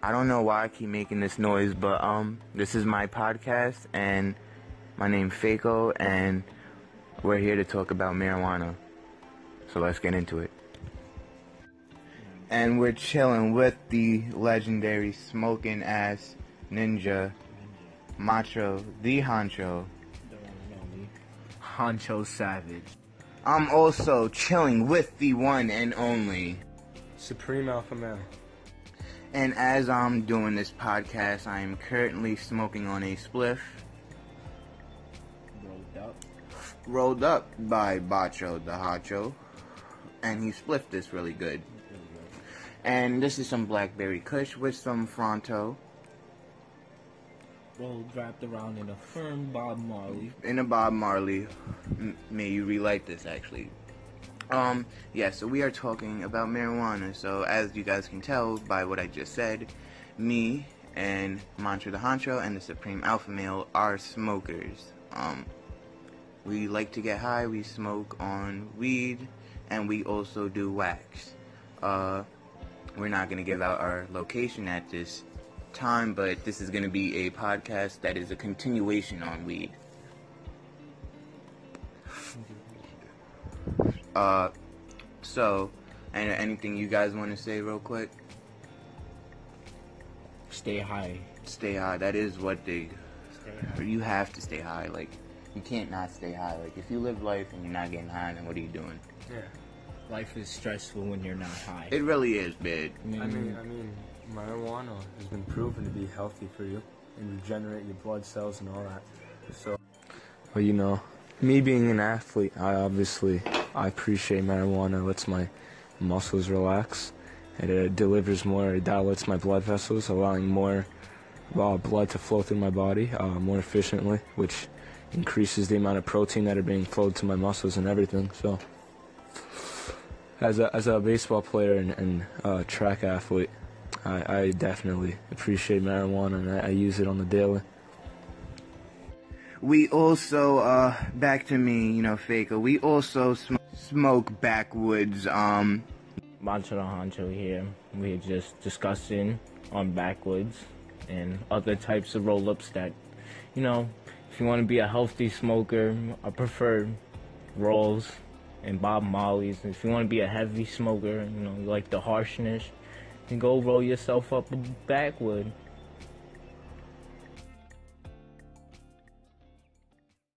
I don't know why I keep making this noise, but um, this is my podcast, and my name's Faco, and we're here to talk about marijuana. So let's get into it. And we're chilling with the legendary smoking ass ninja, macho, the honcho. Honcho Savage. I'm also chilling with the one and only. Supreme Alpha Male. And as I'm doing this podcast, I am currently smoking on a spliff Rolled up. rolled up by Bacho the Hacho, and he spliffed this really good. And this is some blackberry kush with some Fronto Rolled wrapped around in a firm Bob Marley. in a Bob Marley. M- may you relight this actually. Um, yeah, so we are talking about marijuana. So as you guys can tell by what I just said, me and Mantra the Honcho and the Supreme Alpha Male are smokers. Um, we like to get high, we smoke on weed, and we also do wax. Uh, we're not gonna give out our location at this time, but this is gonna be a podcast that is a continuation on weed. Uh, so, and anything you guys want to say real quick? Stay high. Stay high. That is what they. You have to stay high. Like, you can't not stay high. Like, if you live life and you're not getting high, then what are you doing? Yeah. Life is stressful when you're not high. It really is, bad. I mean, I mean, marijuana has been proven to be healthy for you and regenerate your blood cells and all that. So, well, you know, me being an athlete, I obviously I appreciate marijuana. It lets my muscles relax. It uh, delivers more. It dilates my blood vessels, allowing more uh, blood to flow through my body uh, more efficiently, which increases the amount of protein that are being flowed to my muscles and everything. So, as a as a baseball player and, and uh, track athlete, I, I definitely appreciate marijuana and I, I use it on the daily. We also, uh, back to me, you know, Faker. We also sm- smoke backwoods. Um, Mancho the Honcho here. We're just discussing on backwoods and other types of roll ups that, you know, if you want to be a healthy smoker, I prefer rolls and Bob Marley's. If you want to be a heavy smoker, you know, you like the harshness, then go roll yourself up a backwood.